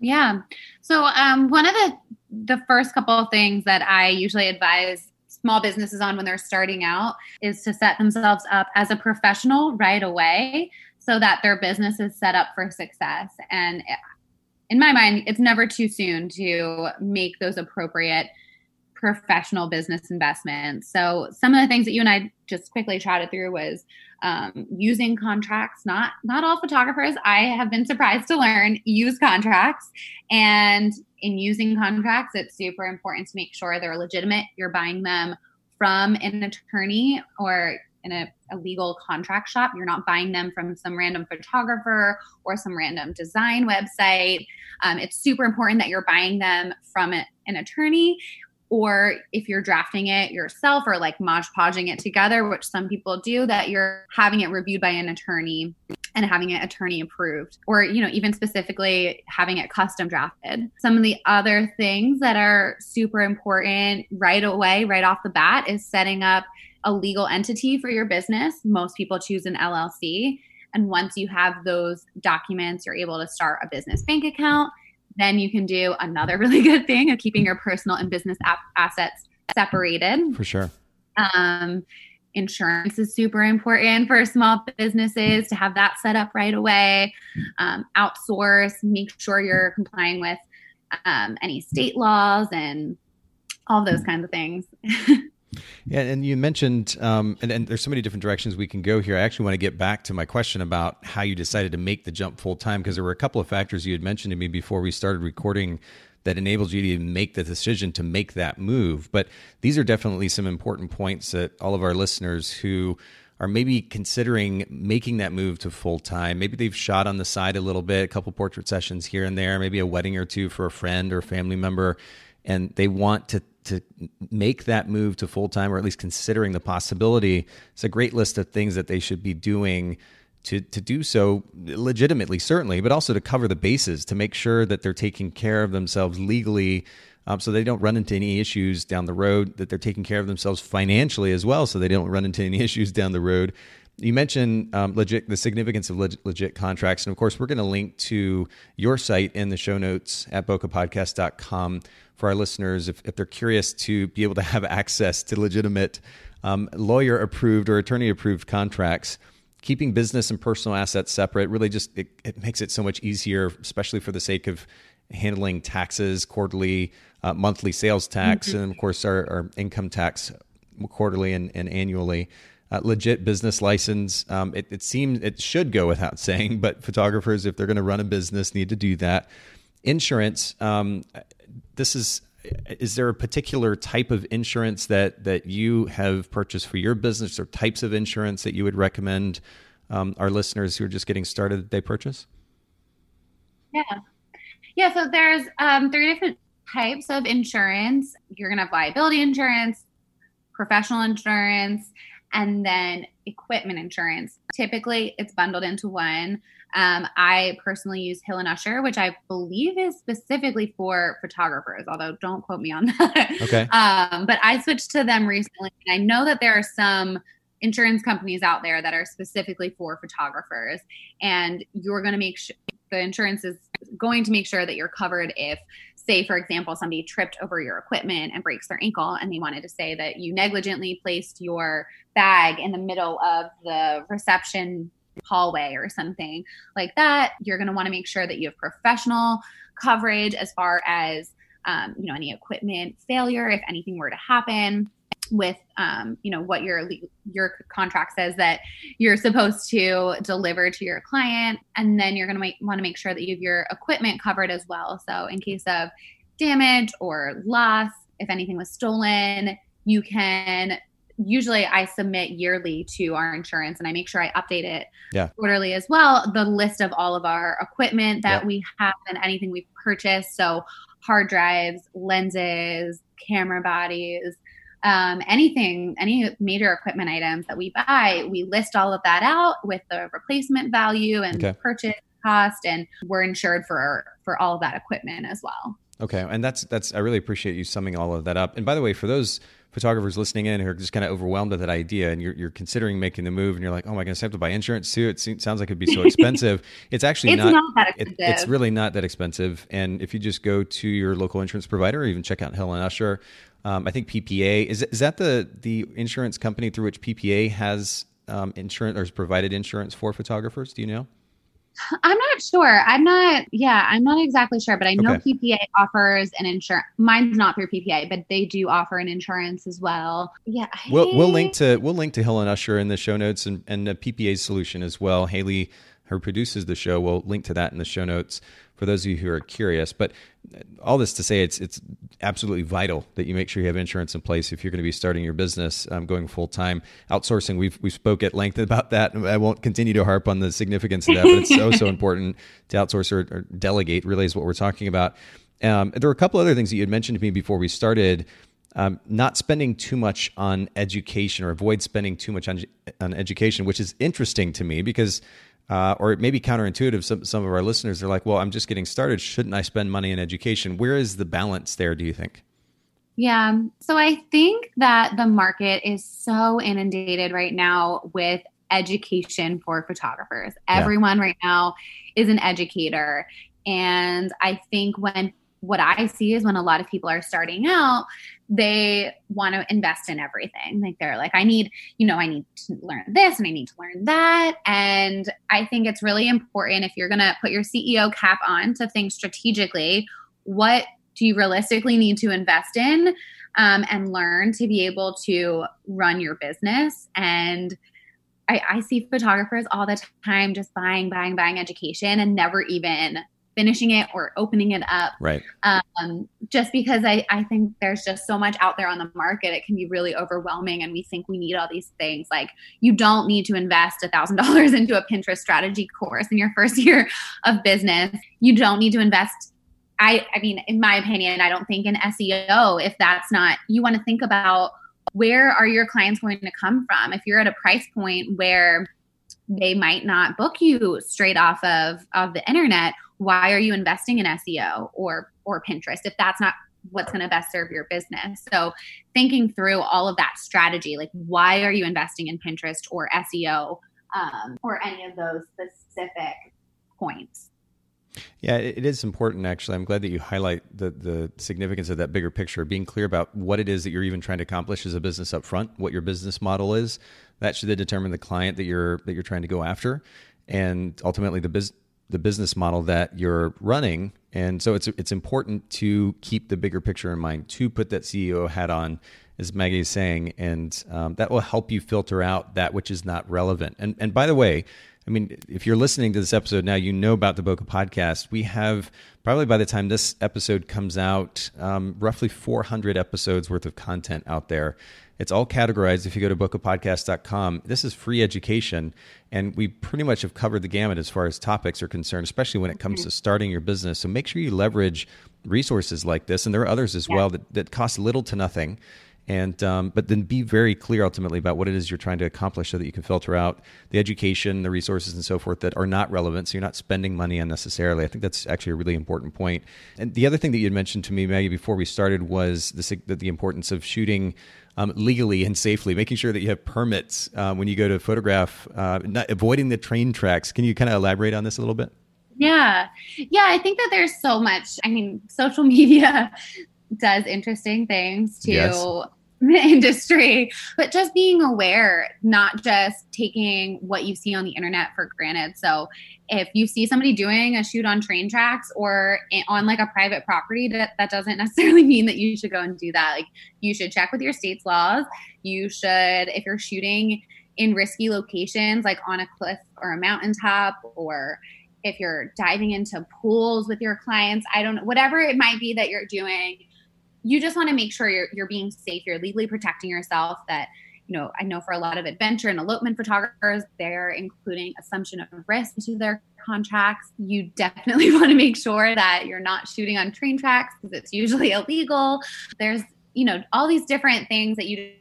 yeah. So um, one of the the first couple of things that I usually advise small businesses on when they're starting out is to set themselves up as a professional right away so that their business is set up for success. And in my mind, it's never too soon to make those appropriate professional business investments. So some of the things that you and I just quickly chatted through was um, using contracts. Not not all photographers. I have been surprised to learn use contracts, and in using contracts, it's super important to make sure they're legitimate. You're buying them from an attorney or in a, a, legal contract shop. You're not buying them from some random photographer or some random design website. Um, it's super important that you're buying them from a, an attorney or if you're drafting it yourself or like Mod Podging it together, which some people do, that you're having it reviewed by an attorney and having it attorney approved, or you know, even specifically having it custom drafted. Some of the other things that are super important right away, right off the bat, is setting up a legal entity for your business. Most people choose an LLC. And once you have those documents, you're able to start a business bank account then you can do another really good thing of keeping your personal and business assets separated. For sure. Um, insurance is super important for small businesses to have that set up right away. Um, outsource, make sure you're complying with um, any state laws and all those kinds of things. Yeah, and you mentioned, um, and, and, there's so many different directions we can go here. I actually want to get back to my question about how you decided to make the jump full time because there were a couple of factors you had mentioned to me before we started recording that enabled you to make the decision to make that move. But these are definitely some important points that all of our listeners who are maybe considering making that move to full time. Maybe they've shot on the side a little bit, a couple portrait sessions here and there, maybe a wedding or two for a friend or family member, and they want to to make that move to full time, or at least considering the possibility, it's a great list of things that they should be doing to to do so legitimately, certainly, but also to cover the bases to make sure that they're taking care of themselves legally. Um, so they don't run into any issues down the road, that they're taking care of themselves financially as well, so they don't run into any issues down the road. You mentioned um, legit the significance of legit, legit, contracts, and of course, we're going to link to your site in the show notes at bokehpodcast.com for our listeners if, if they're curious to be able to have access to legitimate um, lawyer approved or attorney approved contracts keeping business and personal assets separate really just it, it, makes it so much easier especially for the sake of handling taxes quarterly uh, monthly sales tax mm-hmm. and of course our, our, income tax quarterly and, and annually uh, legit business license. Um, it, it seems it should go without saying but photographers if they're going to run a business need to do that. Insurance um, this is is there a particular type of insurance that that you have purchased for your business or types of insurance that you would recommend um, our listeners who are just getting started that they purchase? Yeah. Yeah so there's um, three different types of insurance. You're going to have liability insurance professional insurance and then equipment insurance typically it's bundled into one um, I personally use Hill and Usher, which I believe is specifically for photographers, although don't quote me on that. Okay. Um, but I switched to them recently, and I know that there are some insurance companies out there that are specifically for photographers, and you're going to make sure the insurance is going to make sure that you're covered if say for example somebody tripped over your equipment and breaks their ankle and they wanted to say that you negligently placed your bag in the middle of the reception hallway or something like that, you're going to want to make sure that you have professional coverage as far as um, you know any equipment failure if anything were to happen. With um, you know what your your contract says that you're supposed to deliver to your client and then you're going to want to make sure that you have your equipment covered as well so in case of damage or loss if anything was stolen you can usually I submit yearly to our insurance and I make sure I update it yeah. quarterly as well. The list of all of our equipment that yeah. we have and anything we've purchased. So hard drives, lenses, camera bodies, um, anything, any major equipment items that we buy, we list all of that out with the replacement value and okay. purchase cost, and we're insured for for all of that equipment as well. Okay, and that's that's I really appreciate you summing all of that up. And by the way, for those photographers listening in who are just kind of overwhelmed with that idea and you're, you're considering making the move and you're like, oh my goodness, I have to buy insurance too. It seems, sounds like it'd be so expensive. it's actually it's not, not that expensive. It, it's really not that expensive. And if you just go to your local insurance provider or even check out and Usher, um, I think PPA is, is that the, the insurance company through which PPA has um, insurance or has provided insurance for photographers? Do you know? I'm not sure. I'm not, yeah, I'm not exactly sure, but I know okay. PPA offers an insurance. Mine's not through PPA, but they do offer an insurance as well. Yeah. We'll, we'll link to, we'll link to Hill and Usher in the show notes and, and the PPA solution as well. Haley, who produces the show, will link to that in the show notes for those of you who are curious. But all this to say, it's it's absolutely vital that you make sure you have insurance in place if you're going to be starting your business um, going full time. Outsourcing, we've we spoke at length about that. I won't continue to harp on the significance of that, but it's so so important to outsource or, or delegate. Really, is what we're talking about. Um, there were a couple other things that you had mentioned to me before we started. Um, not spending too much on education or avoid spending too much on, on education, which is interesting to me because uh, or it may be counterintuitive. Some some of our listeners are like, "Well, I'm just getting started. Shouldn't I spend money in education?" Where is the balance there? Do you think? Yeah. So I think that the market is so inundated right now with education for photographers. Everyone right now is an educator. And I think when what I see is when a lot of people are starting out, they want to invest in everything. Like they're like, I need, you know, I need to learn this and I need to learn that. And I think it's really important if you're going to put your CEO cap on to think strategically, what do you realistically need to invest in um, and learn to be able to run your business? And I, I see photographers all the time just buying, buying, buying education and never even finishing it or opening it up. Right. Um, just because I, I think there's just so much out there on the market, it can be really overwhelming. And we think we need all these things. Like you don't need to invest a thousand dollars into a Pinterest strategy course in your first year of business. You don't need to invest. I, I mean, in my opinion, I don't think in SEO, if that's not, you want to think about where are your clients going to come from? If you're at a price point where they might not book you straight off of, of the internet, why are you investing in SEO or or Pinterest if that's not what's going to best serve your business. So thinking through all of that strategy, like why are you investing in Pinterest or SEO um, or any of those specific points. Yeah, it is important. Actually, I'm glad that you highlight the the significance of that bigger picture. Being clear about what it is that you're even trying to accomplish as a business up front, what your business model is. That should determine the client that you're that you're trying to go after, and ultimately the business the business model that you're running. And so it's it's important to keep the bigger picture in mind, to put that CEO hat on, as Maggie is saying, and um, that will help you filter out that which is not relevant. And and by the way, I mean, if you're listening to this episode now, you know about the Bokeh podcast. We have probably by the time this episode comes out, um, roughly 400 episodes worth of content out there. It's all categorized. If you go to bokehpodcast.com, this is free education. And we pretty much have covered the gamut as far as topics are concerned, especially when it comes to starting your business. So make sure you leverage resources like this. And there are others as yeah. well that, that cost little to nothing and um, but then be very clear ultimately about what it is you're trying to accomplish so that you can filter out the education the resources and so forth that are not relevant so you're not spending money unnecessarily i think that's actually a really important point and the other thing that you had mentioned to me maggie before we started was the, the importance of shooting um, legally and safely, making sure that you have permits uh, when you go to photograph, uh, not, avoiding the train tracks. Can you kind of elaborate on this a little bit? Yeah. Yeah. I think that there's so much. I mean, social media does interesting things to yes. industry, but just being aware, not just taking what you see on the internet for granted. So if you see somebody doing a shoot on train tracks or on like a private property, that, that doesn't necessarily mean that you should go and do that. Like you should check with your state's laws. You should, if you're shooting in risky locations like on a cliff or a mountaintop or if you're diving into pools with your clients, I don't know, whatever it might be that you're doing, you just want to make sure you're, you're being safe, you're legally protecting yourself. That, you know, I know for a lot of adventure and elopement photographers, they're including assumption of risk into their contracts. You definitely want to make sure that you're not shooting on train tracks because it's usually illegal. There's, you know, all these different things that you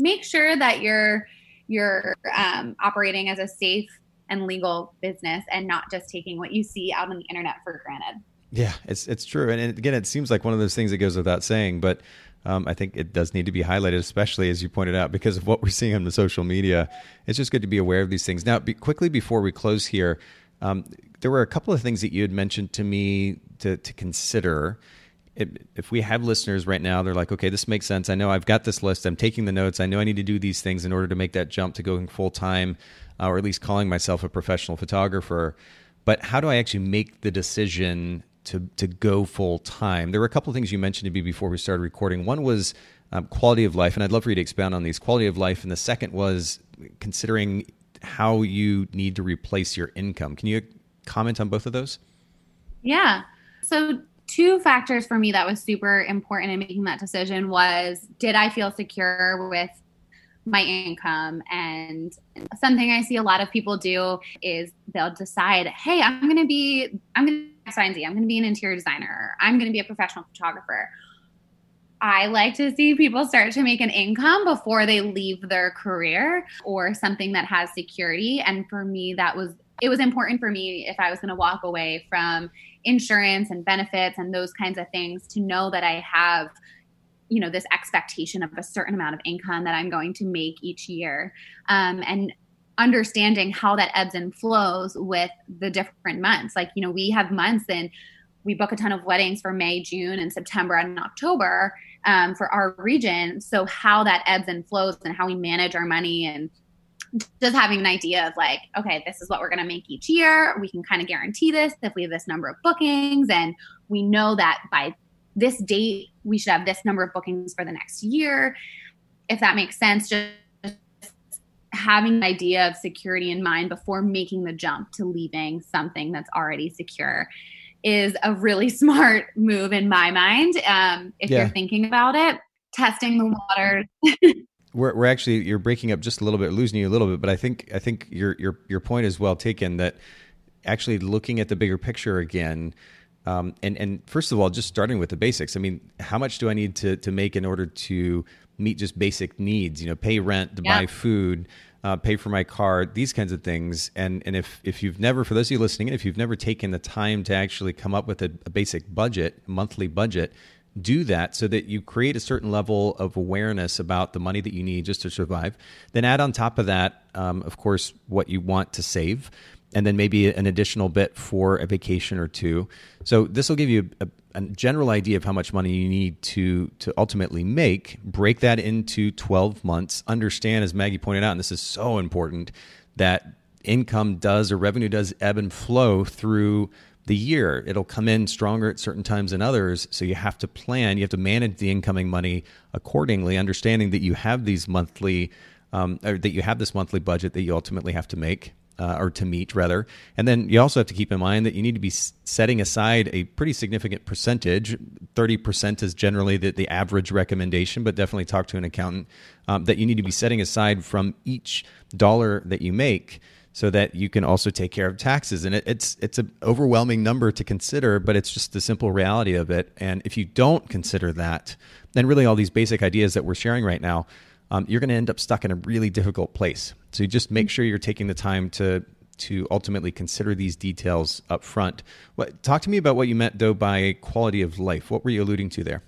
make sure that you're you're um, operating as a safe and legal business and not just taking what you see out on the internet for granted. Yeah, it's it's true, and again, it seems like one of those things that goes without saying, but um, I think it does need to be highlighted, especially as you pointed out, because of what we're seeing on the social media. It's just good to be aware of these things. Now, be, quickly before we close here, um, there were a couple of things that you had mentioned to me to to consider. If we have listeners right now, they're like, okay, this makes sense. I know I've got this list. I'm taking the notes. I know I need to do these things in order to make that jump to going full time uh, or at least calling myself a professional photographer. But how do I actually make the decision to to go full time? There were a couple of things you mentioned to me before we started recording. One was um, quality of life, and I'd love for you to expound on these quality of life. And the second was considering how you need to replace your income. Can you comment on both of those? Yeah. So two factors for me that was super important in making that decision was did I feel secure with my income. And something I see a lot of people do is they'll decide, hey, I'm going to be, I'm going to sign Z, I'm going to be an interior designer, I'm going to be a professional photographer. I like to see people start to make an income before they leave their career or something that has security. And for me, that was it was important for me if I was going to walk away from insurance and benefits and those kinds of things to know that I have you know this expectation of a certain amount of income that i'm going to make each year. Um, and understanding how that ebbs and flows with the different months. Like you know we have months and we book a ton of weddings for may june and september and october um, for our region. So how that ebbs and flows and how we manage our money and just having an idea of like okay this is what we're going to make each year. We can kind of guarantee this if we have this number of bookings and we know that by this date we should have this number of bookings for the next year if that makes sense. Just having an idea of security in mind before making the jump to leaving something that's already secure is a really smart move in my mind um, if yeah. you're thinking about it. Testing the water. We're, we're actually you're breaking up just a little bit losing you a little bit but i think i think your your your point is well taken that actually looking at the bigger picture again um, and and first of all, just starting with the basics. I mean, how much do I need to to make in order to meet just basic needs? You know, pay rent, to yeah. buy food, uh, pay for my car, these kinds of things. And and if if you've never, for those of you listening, if you've never taken the time to actually come up with a, a basic budget, monthly budget, do that so that you create a certain level of awareness about the money that you need just to survive. Then add on top of that, um, of course, what you want to save and then maybe an additional bit for a vacation or two. So this will give you a, a, general idea of how much money you need to to ultimately make. Break that into 12 months. Understand, as Maggie pointed out, and this is so important, that income does or revenue does ebb and flow through the year. It'll come in stronger at certain times than others. So you have to plan. You have to manage the incoming money accordingly, understanding that you have these monthly. Um, or that you have this monthly budget that you ultimately have to make uh, or to meet rather. And then you also have to keep in mind that you need to be setting aside a pretty significant percentage. 30% is generally the, the average recommendation, but definitely talk to an accountant um, that you need to be setting aside from each dollar that you make so that you can also take care of taxes. And it, it's it's an overwhelming number to consider, but it's just the simple reality of it. And if you don't consider that, then really all these basic ideas that we're sharing right now um, you're going to end up stuck in a really difficult place. So just make sure you're taking the time to to ultimately consider these details up front. What, talk to me about what you meant though by quality of life. What were you alluding to there?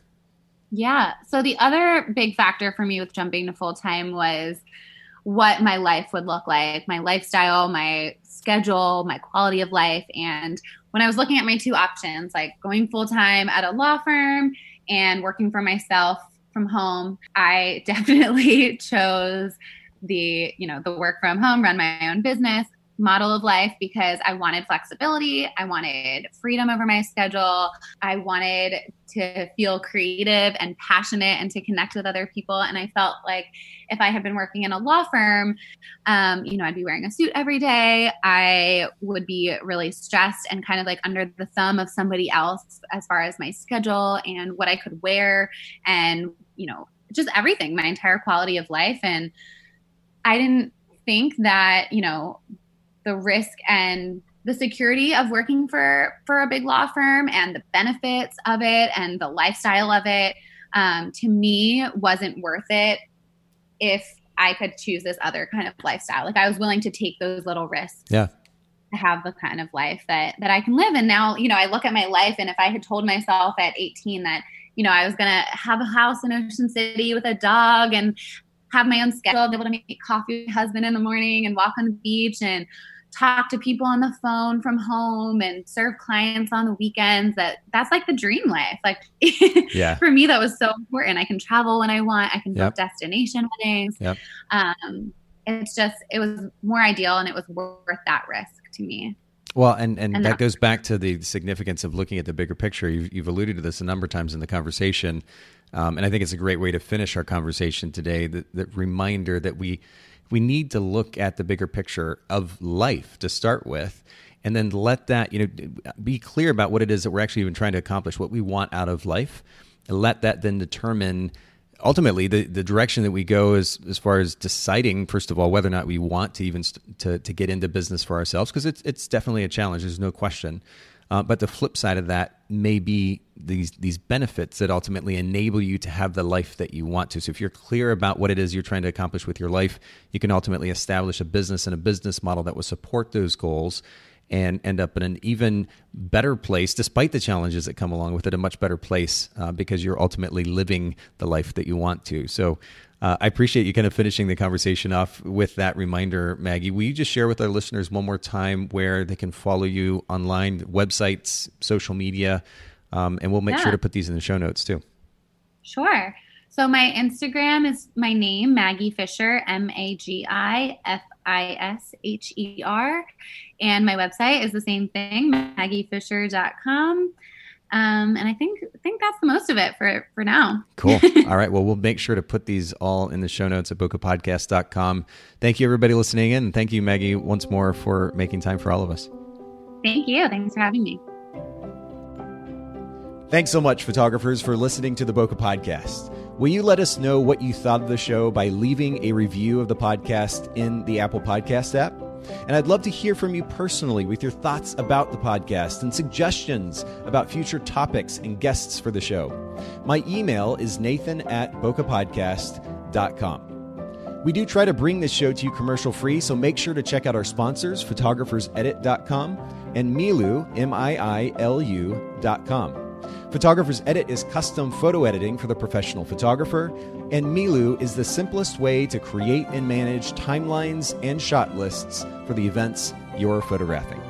Yeah. So the other big factor for me with jumping to full time was what my life would look like, my lifestyle, my schedule, my quality of life. And when I was looking at my two options, like going full time at a law firm and working for myself from home. I definitely chose the, you know, the work from home, run my own business model of life because I wanted flexibility. I wanted freedom over my schedule. I wanted to feel creative and passionate and to connect with other people. And I felt like if I had been working in a law firm, um, you know, I'd be wearing a suit every day. I would be really stressed and kind of like under the thumb of somebody else as far as my schedule and what I could wear and, you know, just everything, my entire quality of life. And I didn't think that, you know, the risk and the security of working for for a big law firm and the benefits of it and the lifestyle of it um, to me wasn't worth it if I could choose this other kind of lifestyle. Like I was willing to take those little risks. Yeah. To have the kind of life that that I can live. And now, you know, I look at my life and if I had told myself at 18 that, you know, I was gonna have a house in Ocean City with a dog and have my own schedule, be able to make coffee with my husband in the morning and walk on the beach and talk to people on the phone from home and serve clients on the weekends that that's like the dream life like yeah for me that was so important i can travel when i want i can yep. book destination weddings yep. um, it's just it was more ideal and it was worth that risk to me well, and, and, and that goes back to the significance of looking at the bigger picture. You've, you've alluded to this a number of times in the conversation. Um, and I think it's a great way to finish our conversation today. The, the reminder that we we need to look at the bigger picture of life to start with and then let that you know be clear about what it is that we're actually even trying to accomplish what we want out of life and let that then determine ultimately the, the direction that we go as as far as deciding first of all whether or not we want to even st- to, to get into business for ourselves because it's it's definitely a challenge there's no question. Uh, but the flip side of that may be these these benefits that ultimately enable you to have the life that you want to. So if you're clear about what it is you're trying to accomplish with your life, you can ultimately establish a business and a business model that will support those goals and end up in an even better place, despite the challenges that come along with it, a much better place uh, because you're ultimately living the life that you want to. So uh, I appreciate you kind of finishing the conversation off with that reminder, Maggie. Will you just share with our listeners one more time where they can follow you online, websites, social media, um, and we'll make yeah. sure to put these in the show notes too. Sure. So my Instagram is my name, Maggie Fisher, M A G I F I S H E R. And my website is the same thing, maggiefisher.com. Um, and I think I think that's the most of it for for now. Cool. all right. Well, we'll make sure to put these all in the show notes at bokehpodcast.com. Thank you, everybody listening in. And thank you, Maggie, once more for making time for all of us. Thank you. Thanks for having me. Thanks so much, photographers, for listening to the Bokeh Podcast. Will you let us know what you thought of the show by leaving a review of the podcast in the Apple Podcast app? And I'd love to hear from you personally with your thoughts about the podcast and suggestions about future topics and guests for the show. My email is nathan at bokehpodcast.com. We do try to bring this show to you commercial free, so make sure to check out our sponsors, photographersedit.com and Miilu, M I I L U.com. Photographer's Edit is custom photo editing for the professional photographer, and Miilu is the simplest way to create and manage timelines and shot lists for the events you're photographing.